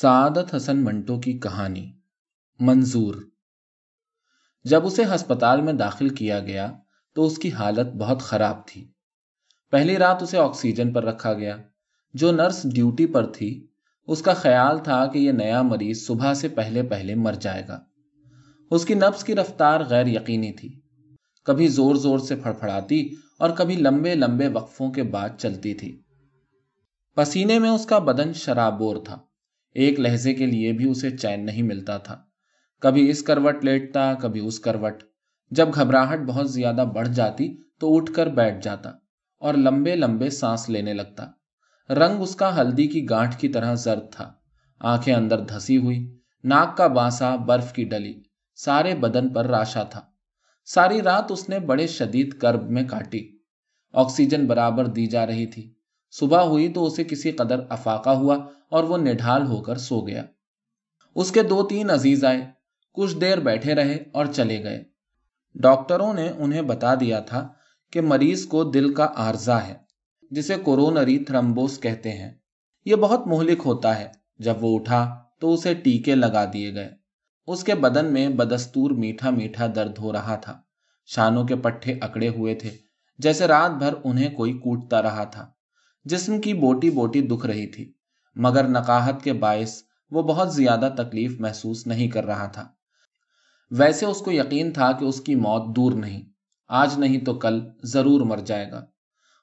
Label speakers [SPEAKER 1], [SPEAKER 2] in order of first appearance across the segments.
[SPEAKER 1] سعادت حسن منٹو کی کہانی، منظور۔ جب اسے ہسپتال میں داخل کیا گیا تو اس کی حالت بہت خراب تھی۔ پہلی رات اسے آکسیجن پر رکھا گیا۔ جو نرس ڈیوٹی پر تھی، اس کا خیال تھا کہ یہ نیا مریض صبح سے پہلے پہلے مر جائے گا۔ اس کی نفس کی رفتار غیر یقینی تھی۔ کبھی زور زور سے پھڑپڑاتی اور کبھی لمبے لمبے وقفوں کے بعد چلتی تھی۔ پسینے میں اس کا بدن شرابور تھا۔ ایک لہجے کے لیے بھی اسے چین نہیں ملتا تھا۔ کبھی اس کروٹ لیٹتا، کبھی اس کروٹ۔ جب گھبراہٹ بہت زیادہ بڑھ جاتی تو اٹھ کر بیٹھ جاتا اور لمبے لمبے سانس لینے لگتا۔ رنگ اس کا ہلدی کی گانٹ کی طرح زرد تھا۔ آنکھیں اندر دھسی ہوئی، ناک کا بانسا برف کی ڈلی، سارے بدن پر راشا تھا۔ ساری رات اس نے بڑے شدید کرب میں کاٹی۔ آکسیجن برابر دی جا رہی تھی۔ صبح ہوئی تو اسے کسی قدر افاقہ ہوا اور وہ نڈھال ہو کر سو گیا۔ اس کے دو تین عزیز آئے، کچھ دیر بیٹھے رہے اور چلے گئے۔ ڈاکٹروں نے انہیں بتا دیا تھا کہ مریض کو دل کا آرزہ ہے، جسے کورونری تھرمبوس کہتے ہیں۔ یہ بہت مہلک ہوتا ہے، جب وہ اٹھا تو اسے ٹیکے لگا دیے گئے۔ اس کے بدن میں بدستور میٹھا میٹھا درد ہو رہا تھا۔ شانوں کے پٹھے اکڑے ہوئے تھے، جیسے رات بھر انہیں کوئی کوٹتا رہا تھا۔ جسم کی بوٹی بوٹی دکھ رہی تھی، مگر نقاہت کے باعث وہ بہت زیادہ تکلیف محسوس نہیں کر رہا تھا۔ ویسے اس کو یقین تھا کہ اس کی موت دور نہیں، آج نہیں تو کل ضرور مر جائے گا۔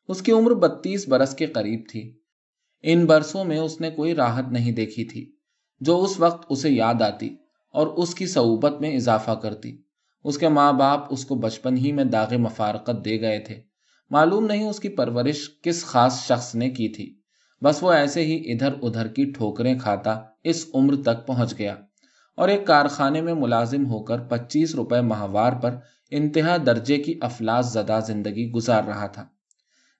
[SPEAKER 1] اس کی عمر بتیس برس کے قریب تھی۔ ان برسوں میں اس نے کوئی راحت نہیں دیکھی تھی، جو اس وقت اسے یاد آتی اور اس کی صعوبت میں اضافہ کرتی۔ اس کے ماں باپ اس کو بچپن ہی میں داغ مفارقت دے گئے تھے۔ معلوم نہیں اس کی پرورش کس خاص شخص نے کی تھی۔ بس وہ ایسے ہی ادھر ادھر کی ٹھوکریں کھاتا اس عمر تک پہنچ گیا اور ایک کارخانے میں ملازم ہو کر پچیس روپے ماہوار پر انتہا درجے کی افلاس زدہ زندگی گزار رہا تھا۔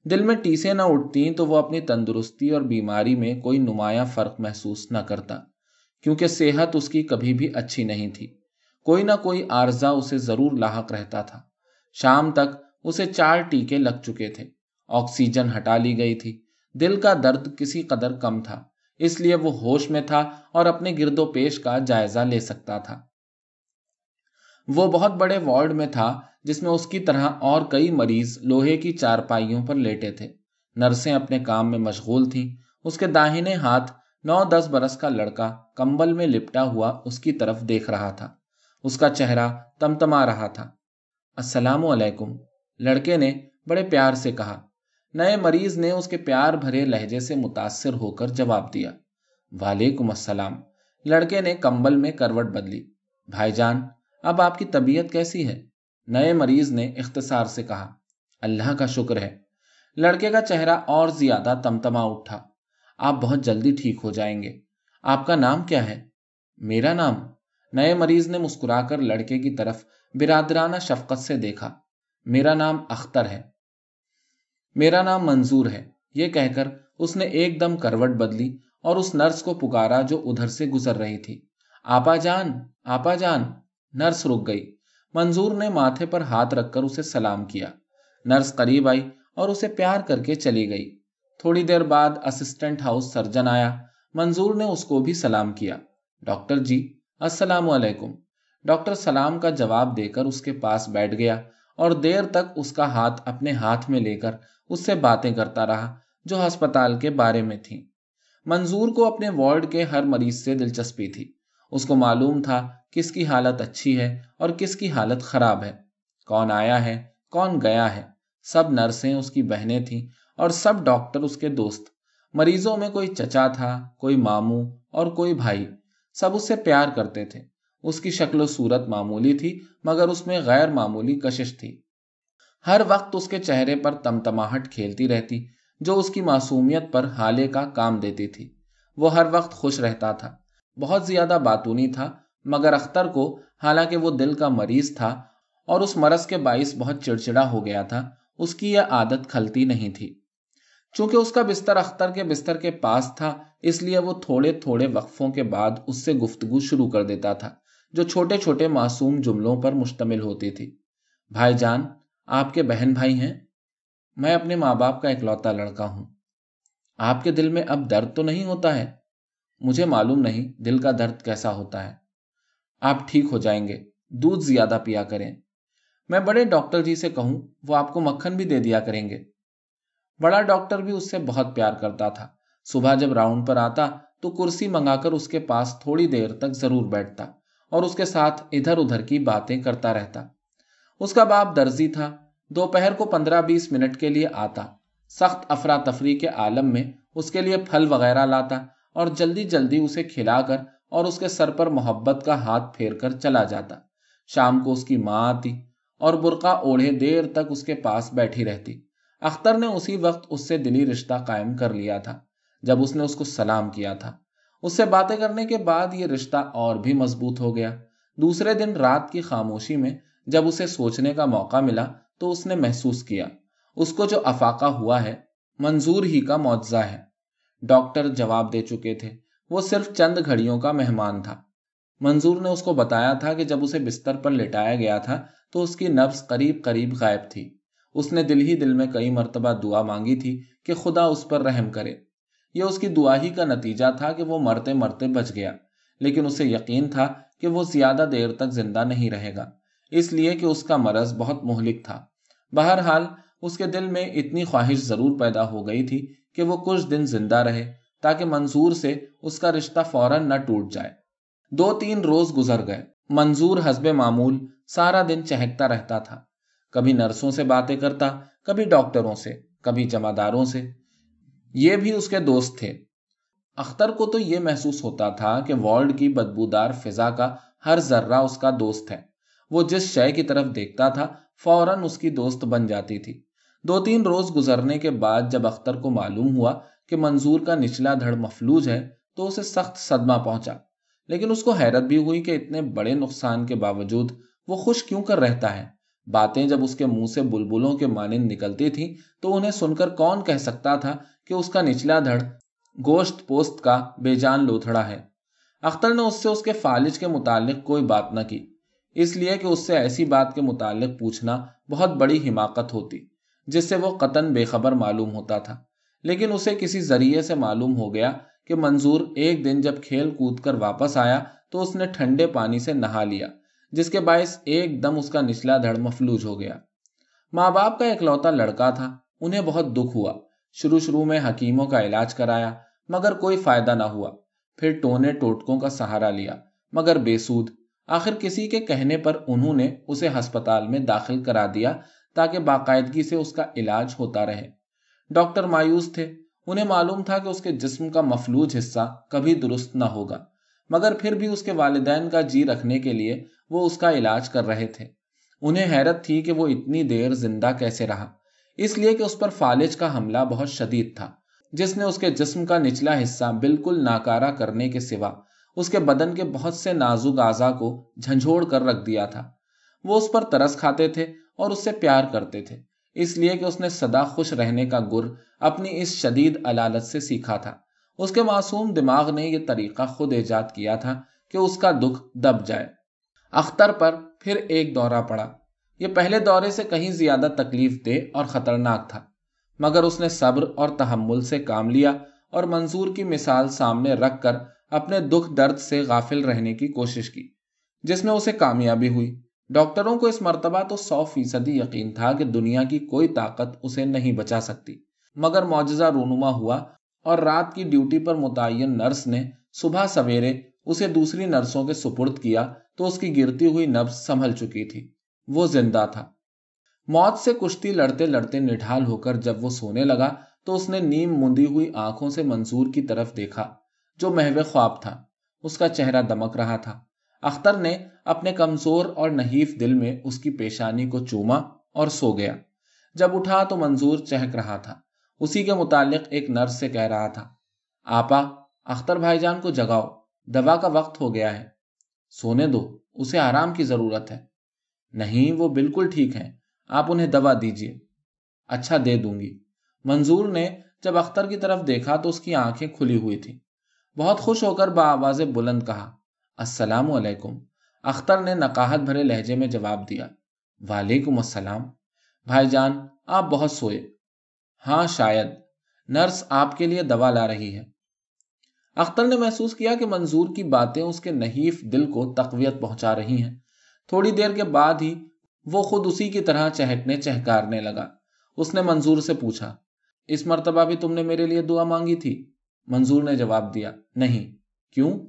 [SPEAKER 1] دل میں ٹیسے نہ اٹھتی تو وہ اپنی تندرستی اور بیماری میں کوئی نمایاں فرق محسوس نہ کرتا، کیونکہ صحت اس کی کبھی بھی اچھی نہیں تھی۔ کوئی نہ کوئی عارضہ اسے ضرور لاحق رہتا تھا۔ شام تک اسے چار ٹیکے لگ چکے تھے۔ آکسیجن ہٹا لی گئی تھی۔ دل کا درد کسی قدر کم تھا، اس لیے وہ ہوش میں تھا اور اپنے گرد و پیش کا جائزہ لے سکتا تھا۔ وہ بہت بڑے وارڈ میں تھا، جس میں اس کی طرح اور کئی مریض لوہے کی چارپائیوں پر لیٹے تھے۔ نرسیں اپنے کام میں مشغول تھیں۔ اس کے داہنے ہاتھ نو دس برس کا لڑکا کمبل میں لپٹا ہوا اس کی طرف دیکھ رہا تھا۔ اس کا چہرہ تمتما رہا تھا۔ السلام علیکم۔ لڑکے نے بڑے پیار سے کہا، نئے مریض نے اس کے پیار بھرے لہجے سے متاثر ہو کر جواب دیا۔ وعلیکم السلام۔ لڑکے نے کمبل میں کروٹ بدلی۔ بھائی جان، اب آپ کی طبیعت کیسی ہے؟ نئے مریض نے اختصار سے کہا، اللہ کا شکر ہے۔ لڑکے کا چہرہ اور زیادہ تمتما اٹھا۔ آپ بہت جلدی ٹھیک ہو جائیں گے۔ آپ کا نام کیا ہے؟ میرا نام۔ نئے مریض نے مسکرا کر لڑکے کی طرف برادرانہ شفقت سے دیکھا۔ میرا نام اختر ہے۔ میرا نام منظور ہے۔ یہ کہہ کر اس نے ایک دم کروٹ بدلی اور اس نرس کو پکارا جو ادھر سے گزر رہی تھی۔ آپا جان آپا جان۔ نرس رک گئی۔ منظور نے ماتھے پر ہاتھ رکھ کر اسے سلام کیا۔ نرس قریب آئی اور اسے پیار کر کے چلی گئی۔ تھوڑی دیر بعد اسسٹنٹ ہاؤس سرجن آیا۔ منظور نے اس کو بھی سلام کیا۔ ڈاکٹر جی السلام علیکم۔ ڈاکٹر سلام کا جواب دے کر اس کے پاس بیٹھ گیا۔ اور دیر تک اس کا ہاتھ اپنے ہاتھ میں لے کر اس سے باتیں کرتا رہا جو ہسپتال کے بارے میں تھی منظور کو اپنے وارڈ کے ہر مریض سے دلچسپی تھی۔ اس کو معلوم تھا کس کی حالت اچھی ہے اور کس کی حالت خراب ہے۔ کون آیا ہے، کون گیا ہے۔ سب نرسیں اس کی بہنیں تھیں اور سب ڈاکٹر اس کے دوست۔ مریضوں میں کوئی چچا تھا، کوئی ماموں اور کوئی بھائی۔ سب اس سے پیار کرتے تھے۔ اس کی شکل و صورت معمولی تھی، مگر اس میں غیر معمولی کشش تھی۔ ہر وقت اس کے چہرے پر تمتماہٹ کھیلتی رہتی، جو اس کی معصومیت پر حالے کا کام دیتی تھی۔ وہ ہر وقت خوش رہتا تھا۔ بہت زیادہ باتونی تھا، مگر اختر کو، حالانکہ وہ دل کا مریض تھا، اور اس مرض کے باعث بہت چڑچڑا ہو گیا تھا، اس کی یہ عادت کھلتی نہیں تھی۔ چونکہ اس کا بستر اختر کے بستر کے پاس تھا، اس لیے وہ تھوڑے تھوڑے وقفوں کے بعد اس سے گفتگو شروع کر دیتا تھا۔ جو چھوٹے چھوٹے معصوم جملوں پر مشتمل ہوتی تھی۔ بھائی جان، آپ کے بہن بھائی ہیں؟ میں اپنے ماں باپ کا اکلوتا لڑکا ہوں۔ آپ کے دل میں اب درد تو نہیں ہوتا ہے؟ مجھے معلوم نہیں دل کا درد کیسا ہوتا ہے۔ آپ ٹھیک ہو جائیں گے، دودھ زیادہ پیا کریں۔ میں بڑے ڈاکٹر جی سے کہوں، وہ آپ کو مکھن بھی دے دیا کریں گے۔ بڑا ڈاکٹر بھی اس سے بہت پیار کرتا تھا۔ صبح جب راؤنڈ پر آتا تو کرسی منگا کر اس کے پاس تھوڑی دیر تک ضرور بیٹھتا۔ اور اس کے ساتھ ادھر ادھر کی باتیں کرتا رہتا۔ اس کا باپ درزی تھا۔ دوپہر کو پندرہ بیس منٹ کے لیے آتا۔ سخت افراتفری کے عالم میں اس کے لیے پھل وغیرہ لاتا اور جلدی جلدی اسے کھلا کر اور اس کے سر پر محبت کا ہاتھ پھیر کر چلا جاتا۔ شام کو اس کی ماں آتی اور برقع اوڑھے دیر تک اس کے پاس بیٹھی رہتی۔ اختر نے اسی وقت اس سے دلی رشتہ قائم کر لیا تھا جب اس نے اس کو سلام کیا تھا۔ اس سے باتیں کرنے کے بعد یہ رشتہ اور بھی مضبوط ہو گیا۔ دوسرے دن رات کی خاموشی میں جب اسے سوچنے کا موقع ملا تو اس نے محسوس کیا۔ اس کو جو افاقہ ہوا ہے، منظور ہی کا معجزہ ہے۔ ڈاکٹر جواب دے چکے تھے۔ وہ صرف چند گھڑیوں کا مہمان تھا۔ منظور نے اس کو بتایا تھا کہ جب اسے بستر پر لٹایا گیا تھا تو اس کی نفس قریب قریب غائب تھی۔ اس نے دل ہی دل میں کئی مرتبہ دعا مانگی تھی کہ خدا اس پر رحم کرے۔ یہ اس کی دعا ہی کا نتیجہ تھا کہ وہ مرتے مرتے بچ گیا۔ لیکن اسے یقین تھا کہ وہ زیادہ دیر تک زندہ نہیں رہے گا۔ اس لیے کہ اس کا مرض بہت مہلک تھا۔ بہرحال، اس کے دل میں اتنی خواہش ضرور پیدا ہو گئی تھی کہ وہ کچھ دن زندہ رہے تاکہ منظور سے اس کا رشتہ فوراً نہ ٹوٹ جائے۔ دو تین روز گزر گئے۔ منظور حسب معمول سارا دن چہکتا رہتا تھا۔ کبھی نرسوں سے باتیں کرتا، کبھی ڈاکٹروں سے، کبھی جماداروں سے۔ یہ بھی اس کے دوست تھے۔ اختر کو تو یہ محسوس ہوتا تھا کہ وارلڈ کی بدبودار فضا کا ہر ذرہ اس کا دوست ہے۔ وہ جس شے کی طرف دیکھتا تھا، فوراً اس کی دوست بن جاتی تھی۔ دو تین روز گزرنے کے بعد جب اختر کو معلوم ہوا کہ منظور کا نچلا دھڑ مفلوج ہے، تو اسے سخت صدمہ پہنچا۔ لیکن اس کو حیرت بھی ہوئی کہ اتنے بڑے نقصان کے باوجود وہ خوش کیوں کر رہتا ہے۔ باتیں جب اس کے منہ سے بلبلوں کے مانند نکلتی تھی تو انہیں سن کر کون کہہ سکتا تھا کہ اس کا نچلا دھڑ گوشت پوست کا بے جان لوتھڑا ہے۔ اختر نے اس سے اس کے فالج کے متعلق کوئی بات نہ کی، اس لیے کہ اس سے ایسی بات کے متعلق پوچھنا بہت بڑی حماقت ہوتی، جس سے وہ قطن بے خبر معلوم ہوتا تھا۔ لیکن اسے کسی ذریعے سے معلوم ہو گیا کہ منظور ایک دن جب کھیل کود کر واپس آیا تو اس نے ٹھنڈے پانی سے نہا لیا۔ جس کے باعث ایک دم اس کا نچلا دھڑ مفلوج ہو گیا۔ ماں باپ کا اکلوتا لڑکا تھا، انہیں بہت دکھ ہوا۔ شروع شروع میں حکیموں کا علاج کرایا، مگر کوئی فائدہ نہ ہوا۔ پھر ٹونے ٹوٹکوں کا سہارا لیا، مگر بے سود آخر کسی کے کہنے پر انہوں نے اسے ہسپتال میں داخل کرا دیا تاکہ باقاعدگی سے اس کا علاج ہوتا رہے۔ ڈاکٹر مایوس تھے، انہیں معلوم تھا کہ اس کے جسم کا مفلوج حصہ کبھی درست نہ ہوگا۔ مگر پھر بھی اس کے والدین کا جی رکھنے کے لیے وہ اس کا علاج کر رہے تھے۔ انہیں حیرت تھی کہ وہ اتنی دیر زندہ کیسے رہا۔ اس لیے کہ اس پر فالج کا حملہ بہت شدید تھا۔ جس نے اس کے جسم کا نچلا حصہ بالکل ناکارا کرنے کے سوا اس کے بدن کے بہت سے نازک اعضا کو جھنجھوڑ کر رکھ دیا تھا۔ وہ اس پر ترس کھاتے تھے اور اس سے پیار کرتے تھے۔ اس لیے کہ اس نے سدا خوش رہنے کا گر اپنی اس شدید علالت سے سیکھا تھا۔ اس کے معصوم دماغ نے یہ طریقہ خود ایجاد کیا تھا کہ اس کا دکھ دب جائے۔ اختر پر پھر ایک دورہ پڑا۔ یہ پہلے دورے سے کہیں زیادہ تکلیف دہ اور خطرناک تھا، مگر اس نے صبر اور تحمل سے کام لیا اور منظور کی مثال سامنے رکھ کر اپنے دکھ درد سے غافل رہنے کی کوشش کی، جس میں اسے کامیابی ہوئی۔ ڈاکٹروں کو اس مرتبہ تو سو فیصدی یقین تھا کہ دنیا کی کوئی طاقت اسے نہیں بچا سکتی۔ مگر معجزہ رونما ہوا اور رات کی ڈیوٹی پر متعین نرس نے صبح سویرے اسے دوسری نرسوں کے سپرد کیا تو اس کی گرتی ہوئی نبز سنبھل چکی تھی۔ وہ زندہ تھا۔ موت سے کشتی لڑتے لڑتے نڈھال ہو کر جب وہ سونے لگا تو اس نے نیم مندی ہوئی آنکھوں سے منظور کی طرف دیکھا، جو محو خواب تھا۔ اس کا چہرہ دمک رہا تھا۔ اختر نے اپنے کمزور اور نحیف دل میں اس کی پیشانی کو چوما اور سو گیا۔ جب اٹھا تو منظور چہک رہا تھا۔ اسی کے متعلق ایک نرس سے کہہ رہا تھا، آپا، اختر بھائی جان کو جگاؤ۔ دوا کا وقت ہو گیا ہے۔ سونے دو، اسے آرام کی ضرورت ہے۔ نہیں، وہ بالکل ٹھیک ہے آپ انہیں دوا دیجیے اچھا دے دوں گی۔ منظور نے جب اختر کی طرف دیکھا تو اس کی آنکھیں کھلی ہوئی تھی بہت خوش ہو کر با آواز بلند کہا، السلام علیکم۔ اختر نے نقاہت بھرے لہجے میں جواب دیا، وعلیکم السلام۔ بھائی جان، آپ بہت سوئے۔ ہاں شاید۔ نرس آپ کے لیے دوا لا رہی ہے۔ اختر نے محسوس کیا کہ منظور کی باتیں اس کے نحیف دل کو تقویت پہنچا رہی ہیں۔ تھوڑی دیر کے بعد ہی وہ خود اسی کی طرح چہٹنے چہکارنے لگا۔ اس نے منظور سے پوچھا، اس مرتبہ بھی تم نے میرے لیے دعا مانگی تھی؟ منظور نے جواب دیا، نہیں۔ کیوں؟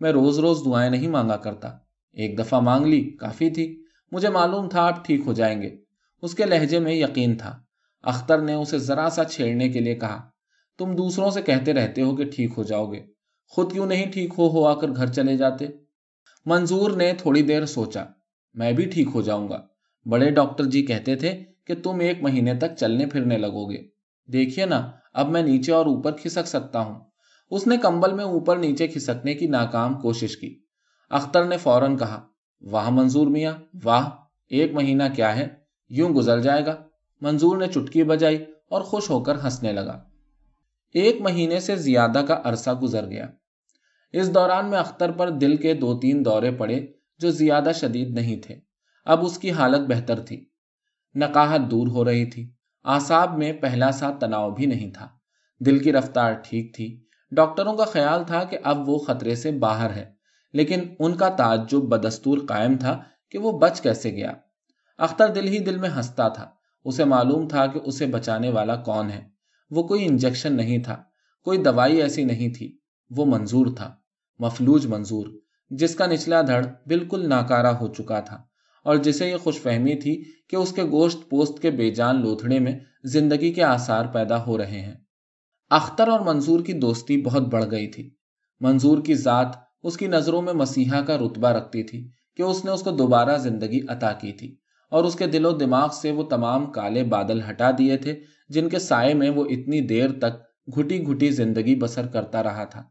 [SPEAKER 1] میں روز روز دعائیں نہیں مانگا کرتا۔ ایک دفعہ مانگ لی، کافی تھی۔ مجھے معلوم تھا آپ ٹھیک ہو جائیں گے۔ اس کے لہجے میں یقین تھا۔ اختر نے اسے ذرا سا چھیڑنے کے لیے کہا تم دوسروں سے کہتے رہتے ہو کہ ٹھیک ہو جاؤ گے۔ خود کیوں نہیں ٹھیک ہو ہو آ کر گھر چلے جاتے۔ منظور نے تھوڑی دیر سوچا، میں بھی ٹھیک ہو جاؤں گا۔ بڑے ڈاکٹر جی کہتے تھے کہ تم ایک مہینے تک چلنے پھرنے لگو گے۔ دیکھیے نا، اب میں نیچے اور اوپر کھسک سکتا ہوں۔ اس نے کمبل میں اوپر نیچے کھسکنے کی ناکام کوشش کی۔ اختر نے فوراً کہا، واہ منظور میاں، واہ، ایک مہینہ کیا ہے؟ یوں گزر جائے گا؟ منظور نے چٹکی بجائی اور خوش ہو کر ہنسنے لگا۔ ایک مہینے سے زیادہ کا عرصہ گزر گیا۔ اس دوران میں اختر پر دل کے دو تین دورے پڑے جو زیادہ شدید نہیں تھے۔ اب اس کی حالت بہتر تھی۔ نقاہت دور ہو رہی تھی۔ آساب میں پہلا سا تناؤ بھی نہیں تھا۔ دل کی رفتار ٹھیک تھی۔ ڈاکٹروں کا خیال تھا کہ اب وہ خطرے سے باہر ہے۔ لیکن ان کا تعجب بدستور قائم تھا کہ وہ بچ کیسے گیا۔ اختر دل ہی دل میں ہنستا تھا۔ اسے معلوم تھا کہ اسے بچانے والا کون ہے۔ وہ کوئی انجیکشن نہیں تھا، کوئی دوائی ایسی نہیں تھی، وہ منظور تھا، مفلوج منظور، جس کا نچلا دھڑ بالکل ناکارا ہو چکا تھا، اور جسے یہ خوش فہمی تھی کہ اس کے گوشت پوست کے بے جان لوتھڑے میں زندگی کے آثار پیدا ہو رہے ہیں۔ اختر اور منظور کی دوستی بہت بڑھ گئی تھی۔ منظور کی ذات اس کی نظروں میں مسیحا کا رتبہ رکھتی تھی کہ اس نے اس کو دوبارہ زندگی عطا کی تھی، اور اس کے دل و دماغ سے وہ تمام کالے بادل ہٹا دیے تھے جن کے سائے میں وہ اتنی دیر تک گھٹی گھٹی زندگی بسر کرتا رہا تھا۔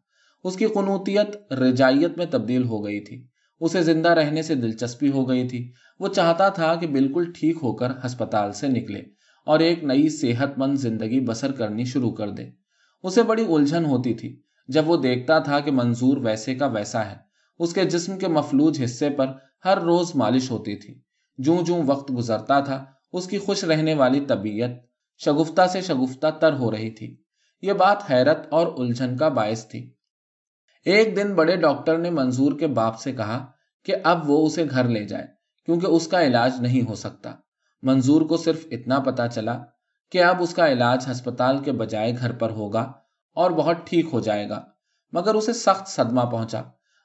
[SPEAKER 1] اس کی قنوتیت رجائیت میں تبدیل ہو گئی تھی۔ اسے زندہ رہنے سے دلچسپی ہو گئی تھی۔ وہ چاہتا تھا کہ بالکل ٹھیک ہو کر ہسپتال سے نکلے اور ایک نئی صحت مند زندگی بسر کرنی شروع کر دے۔ اسے بڑی الجھن ہوتی تھی جب وہ دیکھتا تھا کہ منظور ویسے کا ویسا ہے۔ اس کے جسم کے مفلوج حصے پر ہر روز مالش ہوتی تھی۔ جوں جوں وقت گزرتا تھا، اس کی خوش رہنے والی طبیعت شگفتہ سے شگفتہ تر ہو رہی تھی۔ یہ بات حیرت اور الجھن کا باعث تھی۔ ایک دن بڑے ڈاکٹر نے منظور کے باپ سے کہا کہ اب وہ اسے گھر لے جائے کیونکہ اس کا علاج نہیں ہو سکتا۔ منظور کو صرف اتنا پتا چلا کہ اب اس کا علاج ہسپتال کے بجائے گھر پر ہوگا اور بہت ٹھیک ہو جائے گا، مگر اسے سخت صدمہ پہنچا۔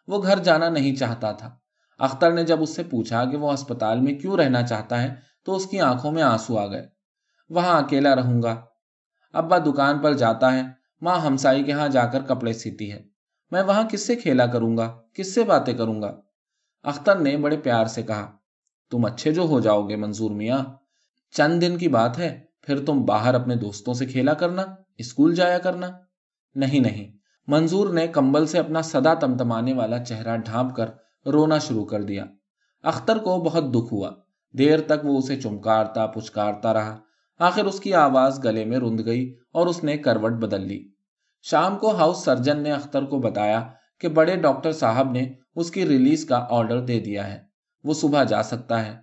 [SPEAKER 1] وہ گھر جانا نہیں چاہتا تھا۔ اختر نے جب اس سے پوچھا کہ وہ اسپتال میں کیوں رہنا چاہتا ہے تو اس کی آنکھوں میں آنسو آ گئے۔ وہاں اکیلا رہوں گا۔ ابا دکان پر جاتا ہے، ماں ہمسائی کے ہاں جا کر کپڑے سیتی ہے۔ میں وہاں کس سے کھیلا کروں گا؟ کس سے باتیں کروں گا؟ اختر نے بڑے پیار سے کہا، تم اچھے جو ہو جاؤ گے منظور میاں۔ چند دن کی بات ہے، پھر تم باہر اپنے دوستوں سے کھیلا کرنا، اسکول جایا کرنا۔ نہیں نہیں۔ منظور نے کمبل سے اپنا سدا تمتمانے والا چہرہ ڈھانپ کر رونا شروع کر دیا۔ اختر کو بہت دکھ ہوا۔ دیر تک وہ اسے چمکارتا، پچکارتا رہا۔ آخر اس کی آواز گلے میں رند گئی اور اس نے کروٹ بدل لی۔ شام کو ہاؤس سرجن نے اختر کو بتایا کہ بڑے ڈاکٹر صاحب نے اس کی ریلیز کا آرڈر دے دیا ہے۔ وہ صبح جا سکتا ہے۔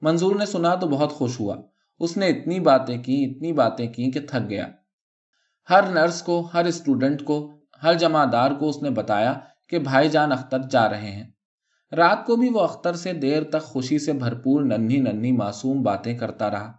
[SPEAKER 1] منظور نے سنا تو بہت خوش ہوا۔ اس نے اتنی باتیں کی، اتنی باتیں کی کہ تھک گیا۔ ہر نرس کو، ہر اسٹوڈنٹ کو، ہر جمعدار کو اس نے بتایا کہ بھائی جان اختر جا رہے ہیں۔ رات کو بھی وہ اختر سے دیر تک خوشی سے بھرپور ننھی ننھی معصوم باتیں کرتا رہا۔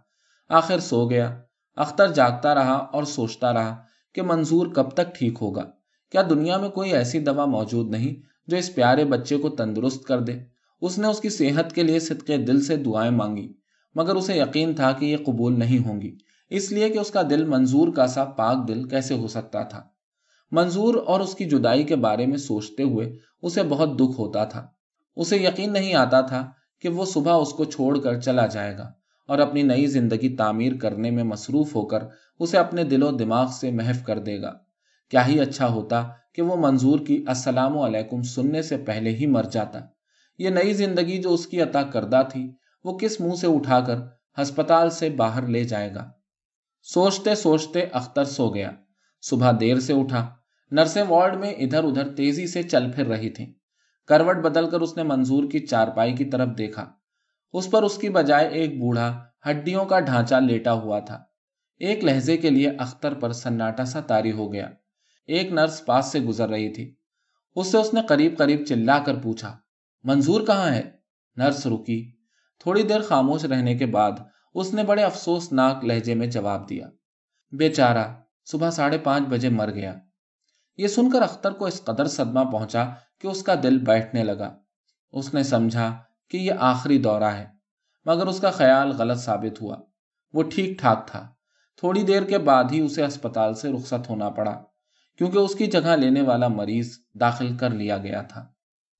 [SPEAKER 1] آخر سو گیا۔ اختر جاگتا رہا اور سوچتا رہا کہ منظور کب تک ٹھیک ہوگا۔ کیا دنیا میں کوئی ایسی دوا موجود نہیں جو اس پیارے بچے کو تندرست کر دے؟ اس نے اس کی صحت کے لیے صدقے دل سے دعائیں مانگی، مگر اسے یقین تھا کہ یہ قبول نہیں ہوں گی۔ اس لیے کہ اس کا دل منظور کا سا پاک دل کیسے ہو سکتا تھا؟ منظور اور اس کی جدائی کے بارے میں سوچتے ہوئے اسے بہت دکھ ہوتا تھا۔ اسے یقین نہیں آتا تھا کہ وہ صبح اس کو چھوڑ کر چلا جائے گا۔ اور اپنی نئی زندگی تعمیر کرنے میں مصروف ہو کر اسے اپنے دل و دماغ سے محف کر دے گا۔ کیا ہی اچھا ہوتا کہ وہ منظور کی السلام علیکم سننے سے پہلے ہی مر جاتا۔ یہ نئی زندگی جو اس کی عطا کردہ تھی، وہ کس منہ سے اٹھا کر ہسپتال سے باہر لے جائے گا؟ سوچتے سوچتے اختر سو گیا۔ صبح دیر سے اٹھا۔ نرسیں وارڈ میں ادھر ادھر تیزی سے چل پھر رہی تھیں۔ کروٹ بدل کر اس نے منظور کی چارپائی کی طرف دیکھا۔ اس پر اس کی بجائے ایک بوڑھا ہڈیوں کا ڈھانچہ لیٹا ہوا تھا۔ ایک لہجے کے لیے اختر پر سناٹا سا تاری ہو گیا۔ ایک نرس پاس سے گزر رہی تھی۔ اس سے اس نے قریب قریب چلا کر پوچھا، منظور کہاں ہے؟ نرس رکی۔ تھوڑی دیر خاموش رہنے کے بعد اس نے بڑے افسوس ناک لہجے میں جواب دیا۔ بیچارہ، صبح ساڑھے پانچ بجے مر گیا۔ یہ سن کر اختر کو اس قدر صدمہ پہنچا کہ اس کا دل بیٹھنے لگا۔ اس نے سمجھا کہ یہ آخری دورہ ہے، مگر اس کا خیال غلط ثابت ہوا۔ وہ ٹھیک ٹھاک تھا۔ تھوڑی دیر کے بعد ہی اسے اسپتال سے رخصت ہونا پڑا، کیونکہ اس کی جگہ لینے والا مریض داخل کر لیا گیا تھا۔